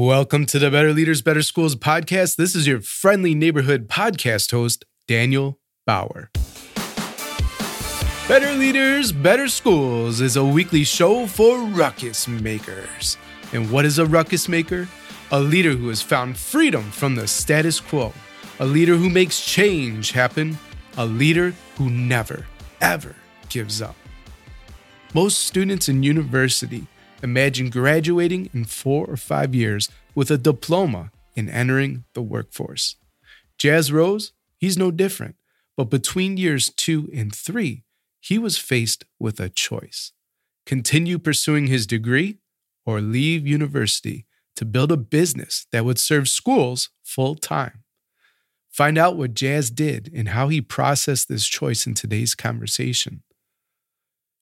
Welcome to the Better Leaders, Better Schools podcast. This is your friendly neighborhood podcast host, Daniel Bauer. Better Leaders, Better Schools is a weekly show for ruckus makers. And what is a ruckus maker? A leader who has found freedom from the status quo, a leader who makes change happen, a leader who never, ever gives up. Most students in university Imagine graduating in four or five years with a diploma and entering the workforce. Jazz Rose, he's no different, but between years two and three, he was faced with a choice continue pursuing his degree or leave university to build a business that would serve schools full time. Find out what Jazz did and how he processed this choice in today's conversation.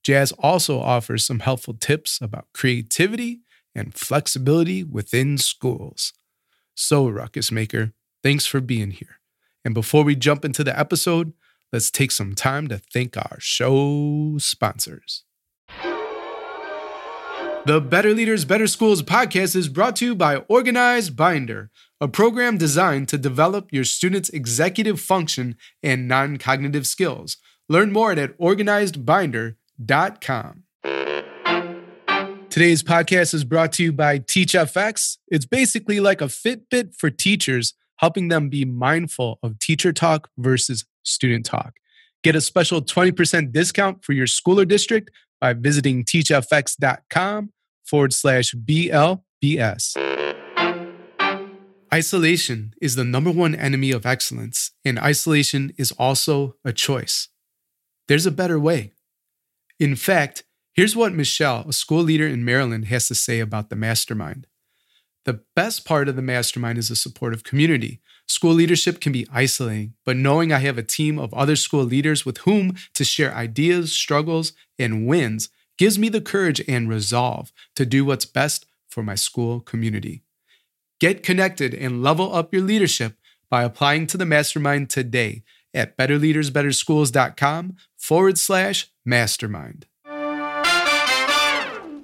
Jazz also offers some helpful tips about creativity and flexibility within schools. So, Ruckus Maker, thanks for being here. And before we jump into the episode, let's take some time to thank our show sponsors. The Better Leaders, Better Schools podcast is brought to you by Organized Binder, a program designed to develop your students' executive function and non cognitive skills. Learn more at organizedbinder.com teachfx.com. Today's podcast is brought to you by TeachFX. It's basically like a Fitbit for teachers, helping them be mindful of teacher talk versus student talk. Get a special 20% discount for your school or district by visiting teachfx.com forward slash BLBS. Isolation is the number one enemy of excellence, and isolation is also a choice. There's a better way. In fact, here's what Michelle, a school leader in Maryland, has to say about the mastermind. The best part of the mastermind is a supportive community. School leadership can be isolating, but knowing I have a team of other school leaders with whom to share ideas, struggles, and wins gives me the courage and resolve to do what's best for my school community. Get connected and level up your leadership by applying to the mastermind today at betterleadersbetterschools.com forward slash mastermind.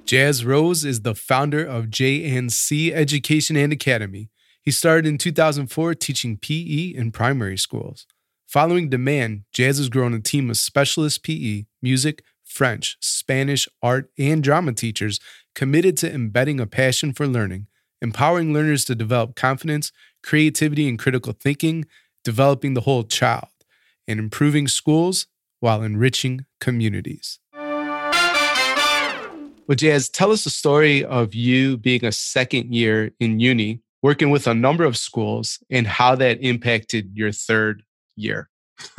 Jazz Rose is the founder of JNC Education and Academy. He started in 2004 teaching PE in primary schools. Following demand, Jazz has grown a team of specialist PE, music, French, Spanish, art, and drama teachers committed to embedding a passion for learning, empowering learners to develop confidence, creativity, and critical thinking, developing the whole child, and improving schools while enriching communities. Well, Jazz, tell us the story of you being a second year in uni, working with a number of schools, and how that impacted your third year.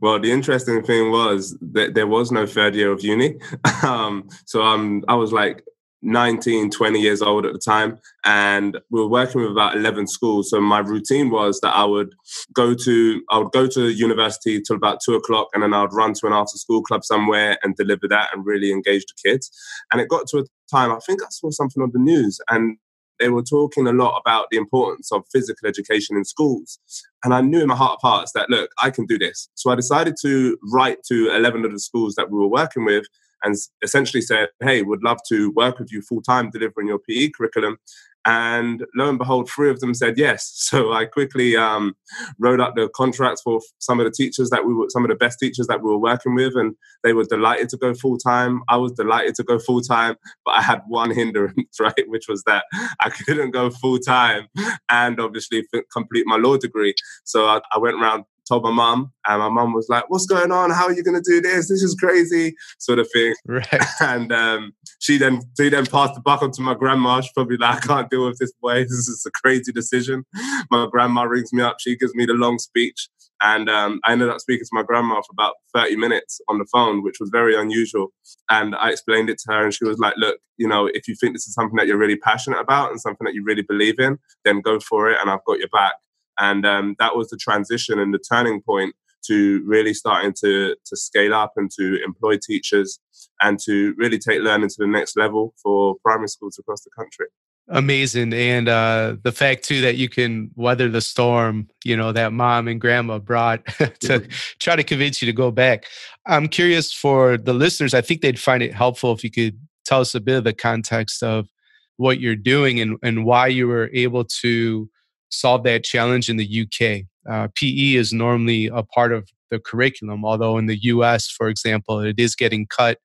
well, the interesting thing was that there was no third year of uni. Um, so um, I was like 19, 20 years old at the time. And we were working with about 11 schools. So my routine was that I would go to, I would go to university till about two o'clock and then I would run to an after school club somewhere and deliver that and really engage the kids. And it got to a time, I think I saw something on the news and they were talking a lot about the importance of physical education in schools. And I knew in my heart of hearts that, look, I can do this. So I decided to write to 11 of the schools that we were working with and essentially said, Hey, would love to work with you full time delivering your PE curriculum. And lo and behold, three of them said yes. So I quickly um, wrote up the contracts for some of the teachers that we were, some of the best teachers that we were working with, and they were delighted to go full time. I was delighted to go full time, but I had one hindrance, right, which was that I couldn't go full time and obviously complete my law degree. So I, I went around told my mum, and my mum was like, "What's going on? How are you going to do this? This is crazy," sort of thing. Right. And um, she then she then passed the buck on to my grandma. She's probably like, "I can't deal with this boy. This is a crazy decision." My grandma rings me up. She gives me the long speech, and um, I ended up speaking to my grandma for about thirty minutes on the phone, which was very unusual. And I explained it to her, and she was like, "Look, you know, if you think this is something that you're really passionate about and something that you really believe in, then go for it, and I've got your back." And um, that was the transition and the turning point to really starting to, to scale up and to employ teachers and to really take learning to the next level for primary schools across the country. Amazing. And uh, the fact, too, that you can weather the storm, you know, that mom and grandma brought to try to convince you to go back. I'm curious for the listeners, I think they'd find it helpful if you could tell us a bit of the context of what you're doing and, and why you were able to solve that challenge in the UK. Uh, PE is normally a part of the curriculum, although in the US, for example, it is getting cut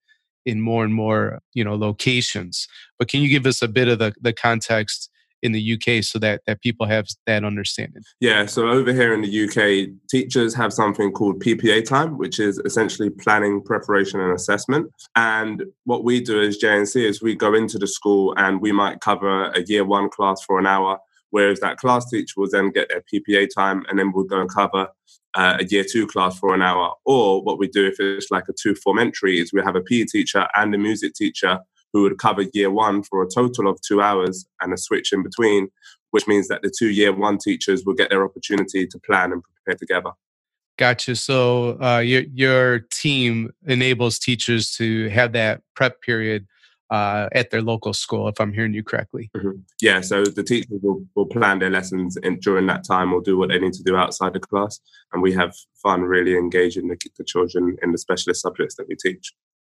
in more and more you know locations. But can you give us a bit of the, the context in the UK so that that people have that understanding? Yeah, so over here in the UK, teachers have something called PPA time, which is essentially planning, preparation, and assessment. And what we do as JNC is we go into the school and we might cover a year one class for an hour, whereas that class teacher will then get their PPA time and then we'll go and cover uh, a year two class for an hour. Or what we do if it's like a two form entry is we have a PE teacher and a music teacher who would cover year one for a total of two hours and a switch in between, which means that the two year one teachers will get their opportunity to plan and prepare together. Gotcha. So uh, your your team enables teachers to have that prep period uh, at their local school, if I'm hearing you correctly. Mm-hmm. Yeah. So the teachers will, will plan their lessons in, during that time or do what they need to do outside the class, and we have fun really engaging the, the children in the specialist subjects that we teach.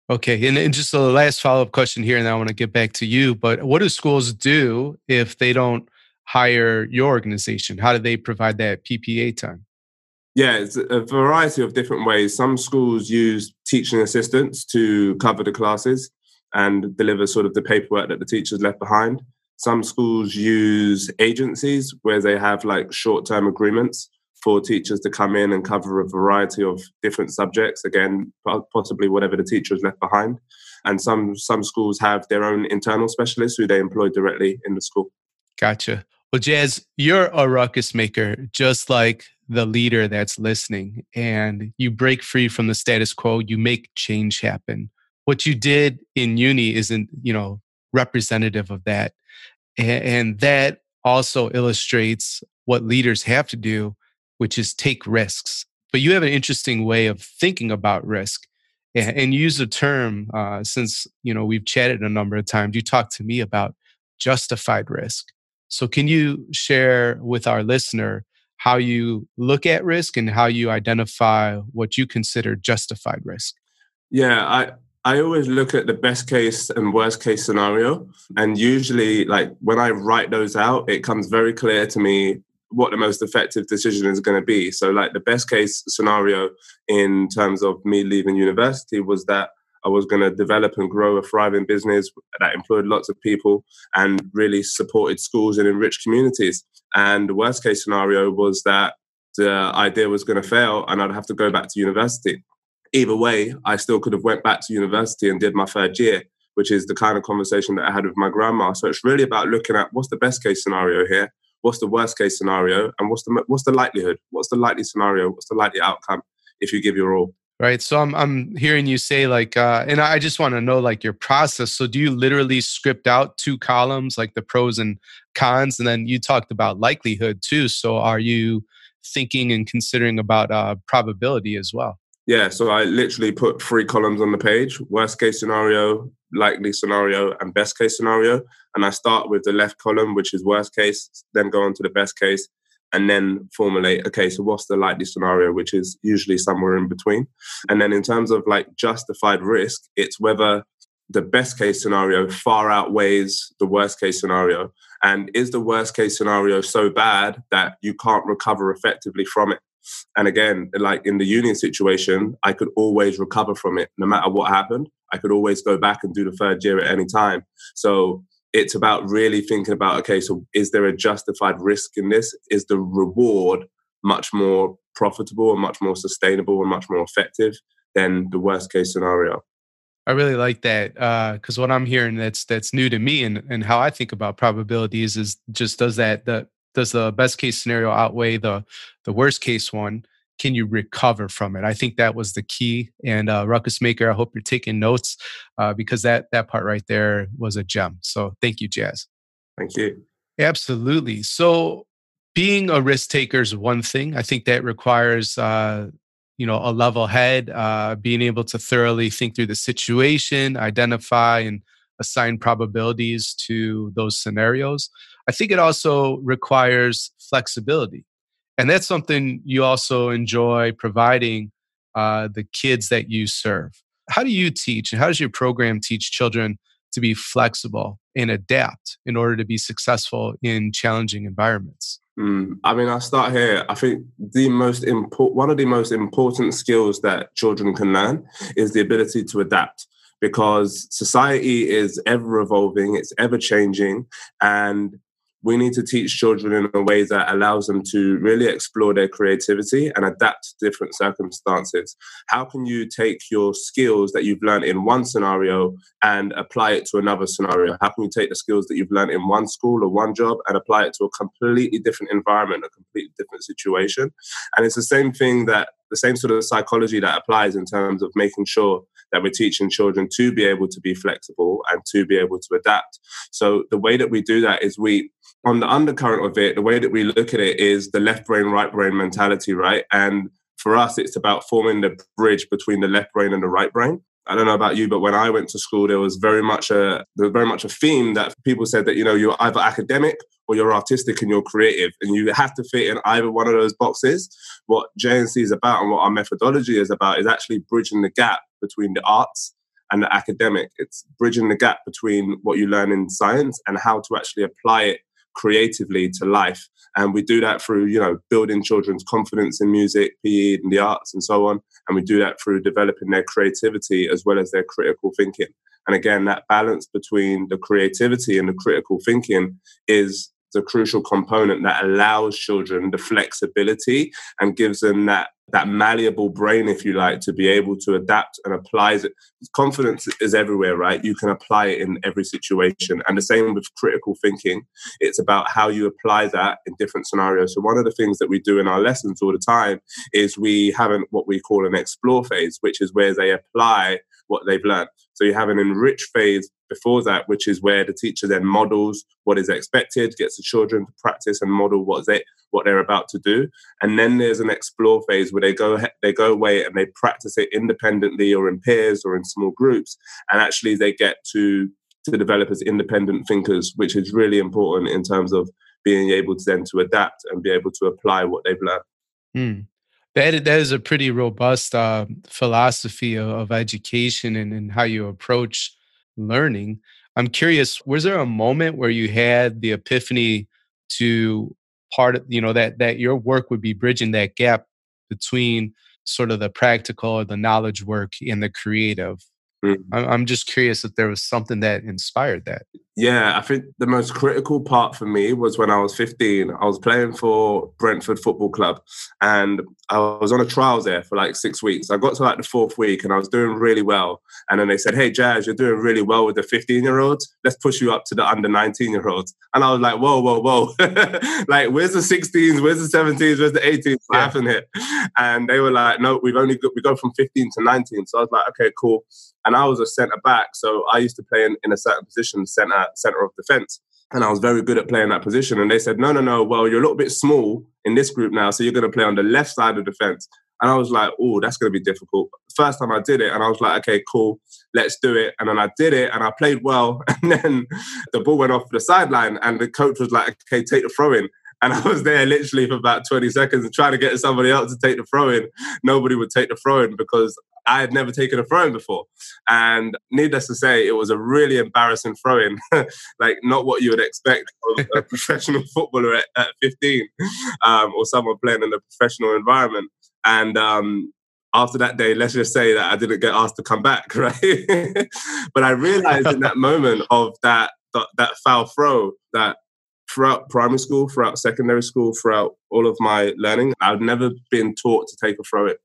Okay, and, and just a last follow up question here, and I want to get back to you. But what do schools do if they don't hire your organization? How do they provide that PPA time? Yeah, it's a variety of different ways. Some schools use teaching assistants to cover the classes and deliver sort of the paperwork that the teachers left behind. Some schools use agencies where they have like short term agreements for teachers to come in and cover a variety of different subjects again possibly whatever the teacher has left behind. And some some schools have their own internal specialists who they employ directly in the school. Gotcha. Well jazz you're a ruckus maker just like the leader that's listening and you break free from the status quo you make change happen what you did in uni isn't you know representative of that and that also illustrates what leaders have to do which is take risks. But you have an interesting way of thinking about risk and, use a term uh, since you know we've chatted a number of times. You talked to me about justified risk. So can you share with our listener how you look at risk and how you identify what you consider justified risk? Yeah, I always look at the best case and worst case scenario. And usually, like when I write those out, it comes very clear to me what the most effective decision is going to be. So, like the best case scenario in terms of me leaving university was that I was going to develop and grow a thriving business that employed lots of people and really supported schools and enriched communities. And the worst case scenario was that the idea was going to fail and I'd have to go back to university. Either way, I still could have went back to university and did my third year, which is the kind of conversation that I had with my grandma. So it's really about looking at what's the best case scenario here what's the worst case scenario and what's the what's the likelihood? What's the likely scenario? What's the likely outcome if you give your all? Right so i'm i'm hearing you say like uh and i just want to know like your process. So do you literally script out two columns like the pros and cons and then you talked about likelihood too. So are you thinking and considering about uh probability as well yeah, so I literally put three columns on the page worst case scenario, likely scenario, and best case scenario. And I start with the left column, which is worst case, then go on to the best case, and then formulate okay, so what's the likely scenario, which is usually somewhere in between. And then in terms of like justified risk, it's whether the best case scenario far outweighs the worst case scenario. And is the worst case scenario so bad that you can't recover effectively from it? And again, like in the union situation, I could always recover from it no matter what happened. I could always go back and do the third year at any time. So it's about really thinking about okay, so is there a justified risk in this? Is the reward much more profitable and much more sustainable and much more effective than the worst case scenario? I really like that because uh, what I'm hearing that's that's new to me and and how I think about probabilities is just does that the does the best case scenario outweigh the the worst case one? Can you recover from it? I think that was the key and uh, ruckus maker i hope you're taking notes uh, because that that part right there was a gem. So thank you jazz. Thank you. Absolutely. So being a risk taker is one thing. I think that requires uh, you know a level head uh, being able to thoroughly think through the situation identify and assign probabilities to those scenarios I think it also requires flexibility. And that's something you also enjoy providing uh, the kids that you serve. How do you teach and how does your program teach children to be flexible and adapt in order to be successful in challenging environments? Mm, I mean, I'll start here. I think the most important, one of the most important skills that children can learn is the ability to adapt because society is ever evolving, it's ever changing, and we need to teach children in a way that allows them to really explore their creativity and adapt to different circumstances. How can you take your skills that you've learned in one scenario and apply it to another scenario? How can you take the skills that you've learned in one school or one job and apply it to a completely different environment, a completely different situation? And it's the same thing that the same sort of psychology that applies in terms of making sure that we're teaching children to be able to be flexible and to be able to adapt. So the way that we do that is we on the undercurrent of it, the way that we look at it is the left brain, right brain mentality, right? And for us, it's about forming the bridge between the left brain and the right brain. I don't know about you, but when I went to school, there was very much a there was very much a theme that people said that you know you're either academic or you're artistic and you're creative, and you have to fit in either one of those boxes. What JNC is about and what our methodology is about is actually bridging the gap between the arts and the academic. It's bridging the gap between what you learn in science and how to actually apply it creatively to life. And we do that through, you know, building children's confidence in music, PE, and the arts, and so on. And we do that through developing their creativity as well as their critical thinking. And again, that balance between the creativity and the critical thinking is the crucial component that allows children the flexibility and gives them that that malleable brain, if you like, to be able to adapt and apply it. Confidence is everywhere, right? You can apply it in every situation. And the same with critical thinking. It's about how you apply that in different scenarios. So one of the things that we do in our lessons all the time is we have an, what we call an explore phase, which is where they apply what they've learned. So you have an enrich phase before that, which is where the teacher then models what is expected, gets the children to practice and model what they what they're about to do, and then there's an explore phase where they go they go away and they practice it independently or in pairs or in small groups, and actually they get to to develop as independent thinkers, which is really important in terms of being able to then to adapt and be able to apply what they've learned. Mm that that is a pretty robust uh, philosophy of, of education and, and how you approach learning. I'm curious, was there a moment where you had the epiphany to part of you know that that your work would be bridging that gap between sort of the practical or the knowledge work and the creative? Mm-hmm. I'm just curious if there was something that inspired that. Yeah, I think the most critical part for me was when I was 15. I was playing for Brentford Football Club and I was on a trial there for like six weeks. I got to like the fourth week and I was doing really well. And then they said, Hey, Jazz, you're doing really well with the 15 year olds. Let's push you up to the under 19 year olds. And I was like, Whoa, whoa, whoa. like, where's the 16s? Where's the 17s? Where's the 18s? What happened here? And they were like, No, we've only got, we go from 15 to 19. So I was like, Okay, cool. And I was a centre back. So I used to play in, in a certain position, centre center of defense. And I was very good at playing that position. And they said, no, no, no, well, you're a little bit small in this group now. So you're going to play on the left side of defense. And I was like, oh, that's going to be difficult. First time I did it, and I was like, okay, cool, let's do it. And then I did it, and I played well. And then the ball went off the sideline, and the coach was like, okay, take the throw in. And I was there literally for about 20 seconds and trying to get somebody else to take the throw in. Nobody would take the throw in because I had never taken a throw in before. And needless to say, it was a really embarrassing throw in, like not what you would expect of a professional footballer at, at 15 um, or someone playing in a professional environment. And um, after that day, let's just say that I didn't get asked to come back, right? but I realized in that moment of that, that, that foul throw that throughout primary school, throughout secondary school, throughout all of my learning, I've never been taught to take a throw it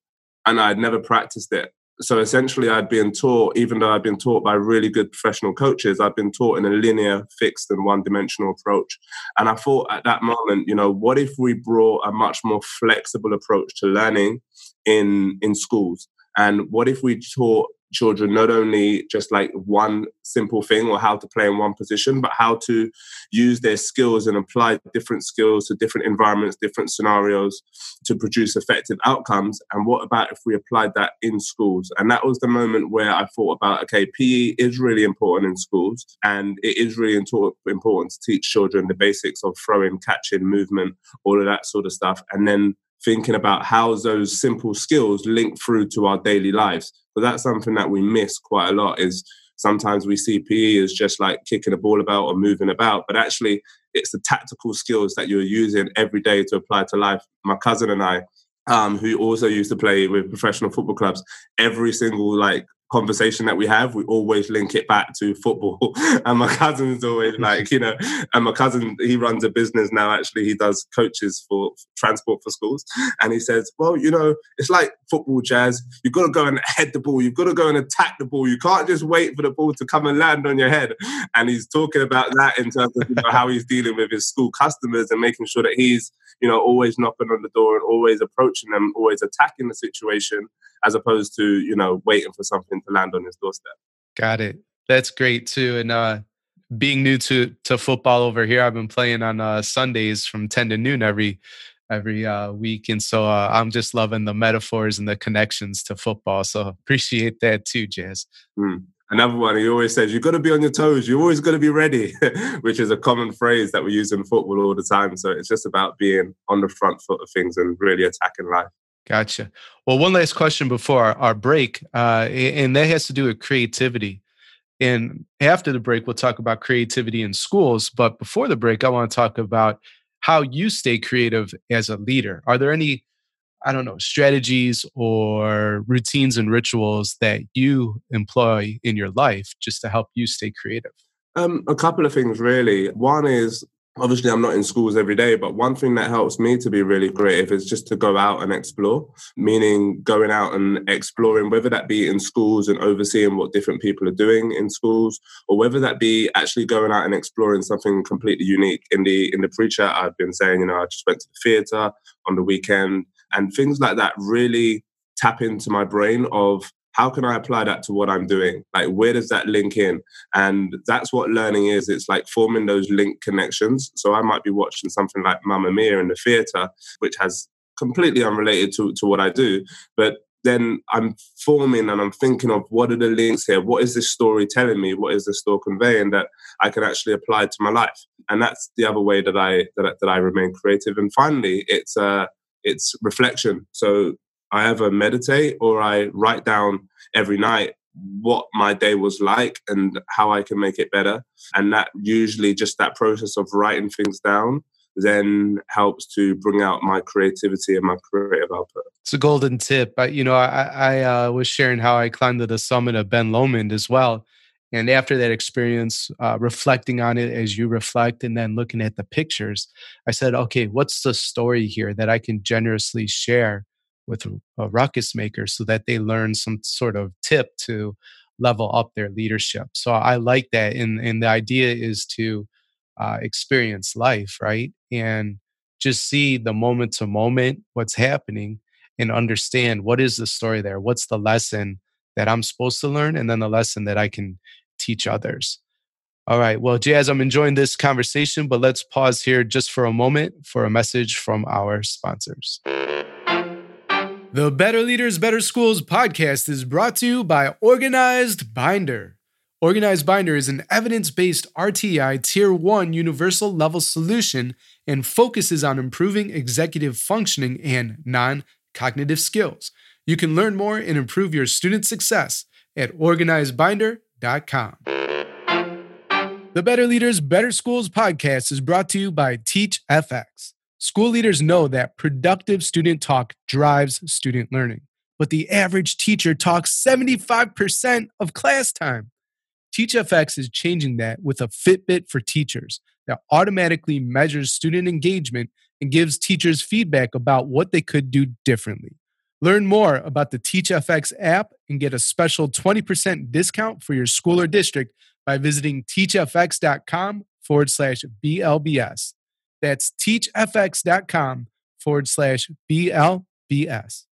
and I'd never practiced it. So essentially, I'd been taught, even though I'd been taught by really good professional coaches, I'd been taught in a linear, fixed, and one dimensional approach. And I thought at that moment, you know, what if we brought a much more flexible approach to learning in, in schools? And what if we taught children not only just like one simple thing or how to play in one position, but how to use their skills and apply different skills to different environments, different scenarios to produce effective outcomes. And what about if we applied that in schools? And that was the moment where I thought about okay, PE is really important in schools, and it is really important to teach children the basics of throwing, catching, movement, all of that sort of stuff. And then thinking about how those simple skills link through to our daily lives. But that's something that we miss quite a lot is sometimes we see PE as just like kicking a ball about or moving about, but actually it's the tactical skills that you're using every day to apply to life. My cousin and I, um, who also used to play with professional football clubs, every single like conversation that we have, we always link it back to football. and my cousin's always like, you know, and my cousin, he runs a business now, actually, he does coaches for transport for schools. And he says, well, you know, it's like football, Jazz. You've got to go and head the ball. You've got to go and attack the ball. You can't just wait for the ball to come and land on your head. And he's talking about that in terms of you know, how he's dealing with his school customers and making sure that he's, you know, always knocking on the door and always approaching them, always attacking the situation as opposed to you know waiting for something to land on his doorstep. Got it. That's great too. And uh, being new to to football over here, I've been playing on uh, Sundays from ten to noon every every uh, week, and so uh, I'm just loving the metaphors and the connections to football. So appreciate that too, Jazz. Mm. Another one, he always says, You've got to be on your toes. You've always got to be ready, which is a common phrase that we use in football all the time. So it's just about being on the front foot of things and really attacking life. Gotcha. Well, one last question before our, our break, uh, and that has to do with creativity. And after the break, we'll talk about creativity in schools. But before the break, I want to talk about how you stay creative as a leader. Are there any, I don't know, strategies or routines and rituals that you employ in your life just to help you stay creative? Um, a couple of things, really. One is obviously I'm not in schools every day, but one thing that helps me to be really creative is just to go out and explore, meaning going out and exploring, whether that be in schools and overseeing what different people are doing in schools, or whether that be actually going out and exploring something completely unique. In the in the preacher, I've been saying, you know, I just went to the theatre on the weekend and things like that really tap into my brain of how can I apply that to what I'm doing? Like, where does that link in? And that's what learning is. It's like forming those link connections. So I might be watching something like Mamma Mia in the theater, which has completely unrelated to, to what I do. But then I'm forming and I'm thinking of what are the links here? What is this story telling me? What is the story conveying that I can actually apply to my life? And that's the other way that I that, that I remain creative. And finally, it's uh, it's reflection. So I either meditate or I write down every night what my day was like and how I can make it better. And that usually just that process of writing things down then helps to bring out my creativity and my creative output. It's a golden tip. But you know, I, I uh, was sharing how I climbed to the summit of Ben Lomond as well. And after that experience, uh, reflecting on it as you reflect and then looking at the pictures, I said, okay, what's the story here that I can generously share with a ruckus maker so that they learn some sort of tip to level up their leadership. So I like that. And, and the idea is to uh, experience life, right? And just see the moment to moment what's happening and understand what is the story there? What's the lesson that I'm supposed to learn? And then the lesson that I can teach others. All right. Well, Jazz, I'm enjoying this conversation, but let's pause here just for a moment for a message from our sponsors. The Better Leaders, Better Schools podcast is brought to you by Organized Binder. Organized Binder is an evidence based RTI Tier 1 universal level solution and focuses on improving executive functioning and non cognitive skills. You can learn more and improve your student success at organizedbinder.com. The Better Leaders, Better Schools podcast is brought to you by TeachFX. School leaders know that productive student talk drives student learning, but the average teacher talks 75% of class time. TeachFX is changing that with a Fitbit for teachers that automatically measures student engagement and gives teachers feedback about what they could do differently. Learn more about the TeachFX app and get a special 20% discount for your school or district by visiting teachfx.com forward slash BLBS. That's teachfx.com forward slash BLBS.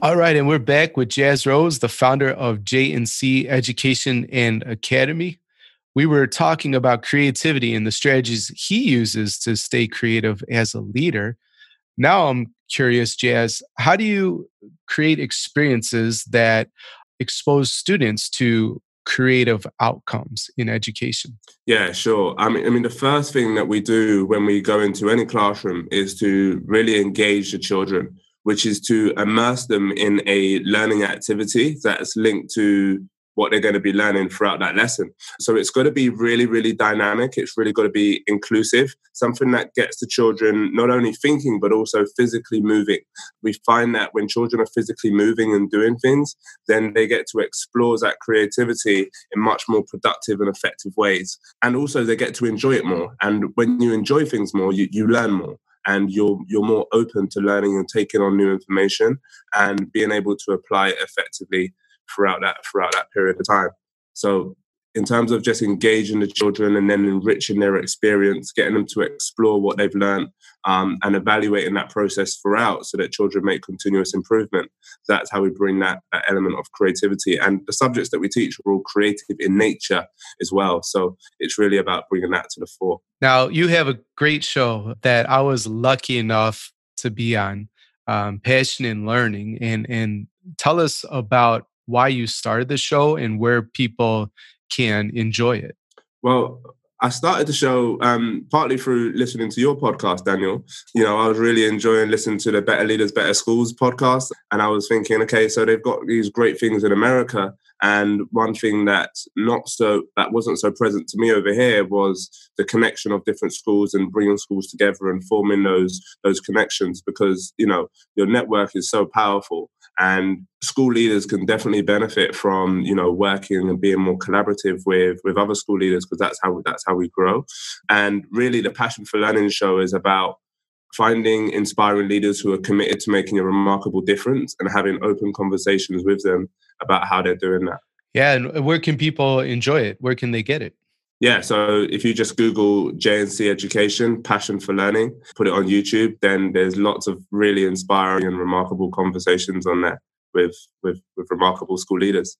All right, and we're back with Jazz Rose, the founder of J&C Education and Academy. We were talking about creativity and the strategies he uses to stay creative as a leader. Now I'm curious, Jazz, how do you create experiences that expose students to creative outcomes in education? Yeah, sure. I mean, I mean, the first thing that we do when we go into any classroom is to really engage the children, which is to immerse them in a learning activity that's linked to what they're going to be learning throughout that lesson. So it's got to be really, really dynamic. It's really got to be inclusive, something that gets the children not only thinking, but also physically moving. We find that when children are physically moving and doing things, then they get to explore that creativity in much more productive and effective ways. And also they get to enjoy it more. And when you enjoy things more, you, you learn more and you're you're more open to learning and taking on new information and being able to apply it effectively throughout that throughout that period of time. So in terms of just engaging the children and then enriching their experience, getting them to explore what they've learned um, and evaluating that process throughout so that children make continuous improvement. That's how we bring that, that, element of creativity. And the subjects that we teach are all creative in nature as well. So it's really about bringing that to the fore. Now, you have a great show that I was lucky enough to be on, um, Passion in Learning. And, and tell us about why you started the show and where people can enjoy it? Well, I started the show um, partly through listening to your podcast, Daniel. You know, I was really enjoying listening to the Better Leaders, Better Schools podcast. And I was thinking, okay, so they've got these great things in America. And one thing that not so that wasn't so present to me over here was the connection of different schools and bringing schools together and forming those those connections because you know your network is so powerful and school leaders can definitely benefit from you know working and being more collaborative with with other school leaders because that's how that's how we grow. And really the passion for learning show is about finding inspiring leaders who are committed to making a remarkable difference and having open conversations with them about how they're doing that yeah and where can people enjoy it where can they get it yeah, so if you just Google JNC Education, Passion for Learning, put it on YouTube, then there's lots of really inspiring and remarkable conversations on there with with, with remarkable school leaders.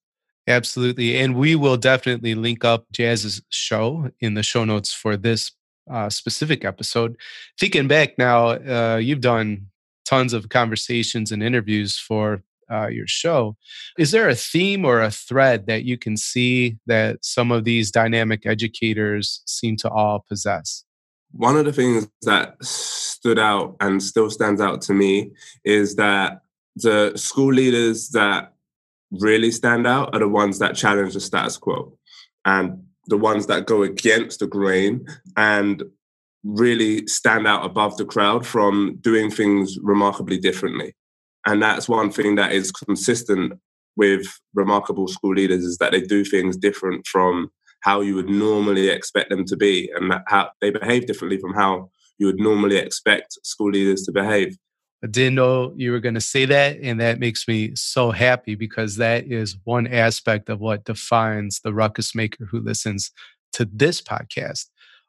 Absolutely. And we will definitely link up Jazz's show in the show notes for this uh, specific episode. Thinking back now, uh, you've done tons of conversations and interviews for uh, your show. Is there a theme or a thread that you can see that some of these dynamic educators seem to all possess? One of the things that stood out and still stands out to me is that the school leaders that really stand out are the ones that challenge the status quo and the ones that go against the grain and really stand out above the crowd from doing things remarkably differently. And that's one thing that is consistent with remarkable school leaders is that they do things different from how you would normally expect them to be and how they behave differently from how you would normally expect school leaders to behave. I didn't know you were going to say that. And that makes me so happy because that is one aspect of what defines the ruckus maker who listens to this podcast.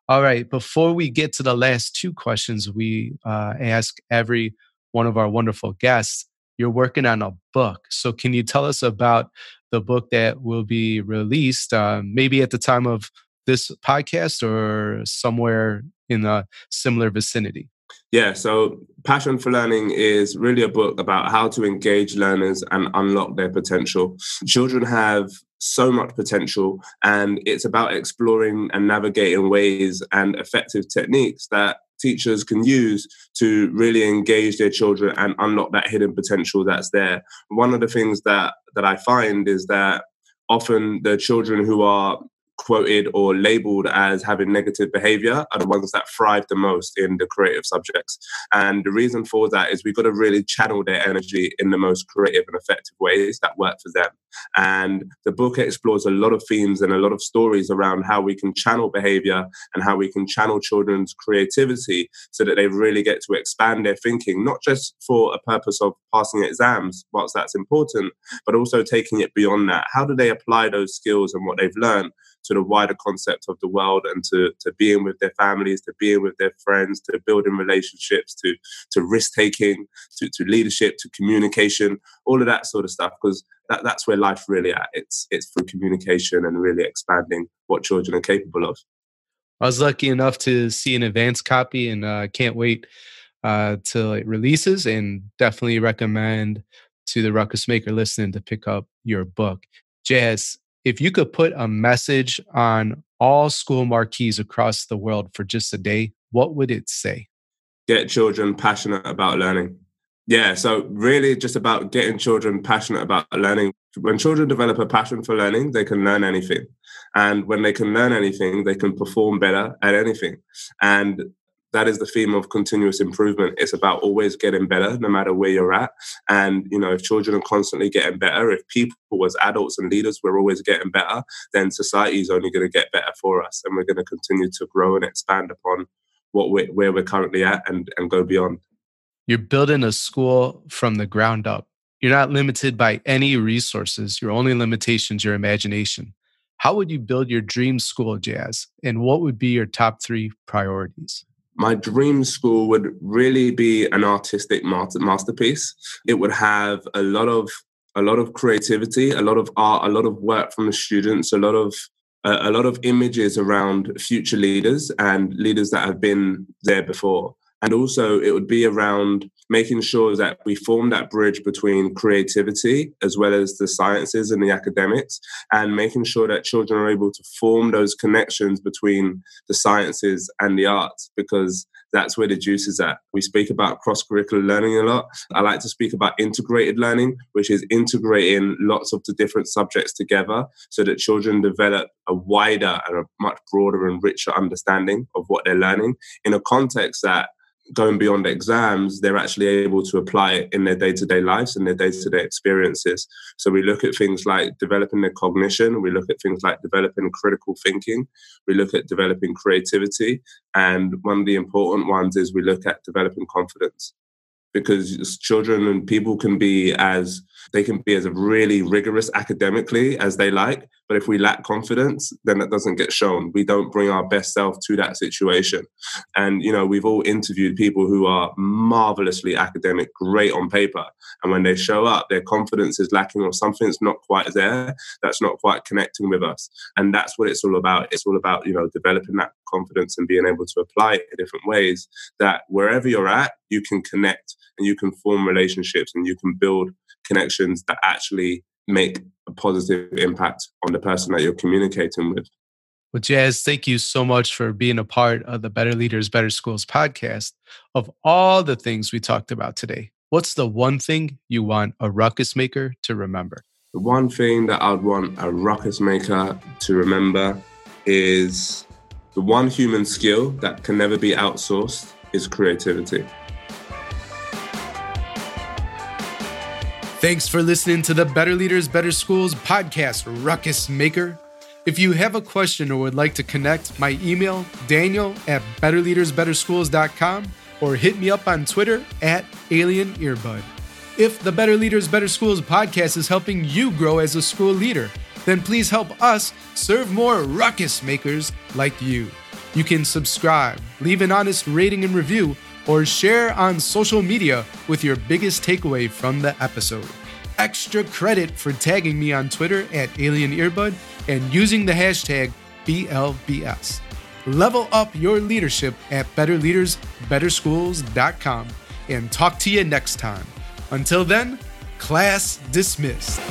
All right. Before we get to the last two questions, we uh, ask every one of our wonderful guests, you're working on a book. So, can you tell us about the book that will be released, uh, maybe at the time of this podcast or somewhere in a similar vicinity? Yeah, so Passion for Learning is really a book about how to engage learners and unlock their potential. Children have so much potential, and it's about exploring and navigating ways and effective techniques that teachers can use to really engage their children and unlock that hidden potential that's there. One of the things that that I find is that often the children who are quoted or labeled as having negative behavior are the ones that thrive the most in the creative subjects. And the reason for that is we've got to really channel their energy in the most creative and effective ways that work for them. And the book explores a lot of themes and a lot of stories around how we can channel behavior and how we can channel children's creativity so that they really get to expand their thinking, not just for a purpose of passing exams, whilst that's important, but also taking it beyond that. How do they apply those skills and what they've learned to the wider concept of the world and to, to being with their families, to being with their friends, to building relationships, to, to risk taking, to, to leadership, to communication, all of that sort of stuff. Because that, that's where life really at. It's it's through communication and really expanding what children are capable of. I was lucky enough to see an advance copy and uh, can't wait uh, till it releases and definitely recommend to the ruckus maker listening to pick up your book. Jazz, if you could put a message on all school marquees across the world for just a day, what would it say? Get children passionate about learning. Yeah, so really just about getting children passionate about learning. when children develop a passion for learning, they can learn anything. And when they can learn anything, they can perform better at anything. And that is the theme of continuous improvement. It's about always getting better, no matter where you're at. And you know, if children are constantly getting better, if people as adults and leaders we're always getting better, then society is only going to get better for us, and we're going to continue to grow and expand upon what we're, where we're currently at and and go beyond. You're building a school from the ground up. You're not limited by any resources. Your only limitations your imagination. How would you build your dream school, Jazz? And what would be your top three priorities? my dream school would really be an artistic masterpiece. It would have a lot of a lot of creativity, a lot of art, a lot of work from the students, a lot of a lot of images around future leaders and leaders that have been there before. And also, it would be around making sure that we form that bridge between creativity as well as the sciences and the academics, and making sure that children are able to form those connections between the sciences and the arts because that's where the juice is at. We speak about cross curricular learning a lot. I like to speak about integrated learning, which is integrating lots of the different subjects together so that children develop a wider and a much broader and richer understanding of what they're learning in a context that going beyond exams, they're actually able to apply it in their day to day lives and their day to day experiences. So we look at things like developing their cognition, we look at things like developing critical thinking, we look at developing creativity. And one of the important ones is we look at developing confidence because children and people can be as they can be as really rigorous academically as they like but if we lack confidence then that doesn't get shown. We don't bring our best self to that situation. And you know we've all interviewed people who are marvelously academic great on paper and when they show up their confidence is lacking or something's not quite there that's not quite connecting with us. And that's what it's all about. It's all about you know developing that confidence and being able to apply it in different ways that wherever you're at you can connect and you can form relationships and you can build connections that actually make a positive impact on the person that you're communicating with. Well, Jazz, thank you so much for being a part of the Better Leaders, Better Schools podcast. Of all the things we talked about today, what's the one thing you want a ruckus maker to remember? The one thing that I'd want a ruckus maker to remember is the one human skill that can never be outsourced is creativity. Thanks for listening to the Better Leaders, Better Schools podcast, Ruckus Maker. If you have a question or would like to connect, my email, daniel at betterleadersbetterschools.com or hit me up on Twitter at Alien Earbud. If the Better Leaders, Better Schools podcast is helping you grow as a school leader, then please help us serve more ruckus makers like you. You can subscribe, leave an honest rating and review, or share on social media with your biggest takeaway from the episode. Extra credit for tagging me on Twitter at Alien Earbud and using the hashtag BLBS. Level up your leadership at betterleadersbetterschools.com and talk to you next time. Until then, class dismissed.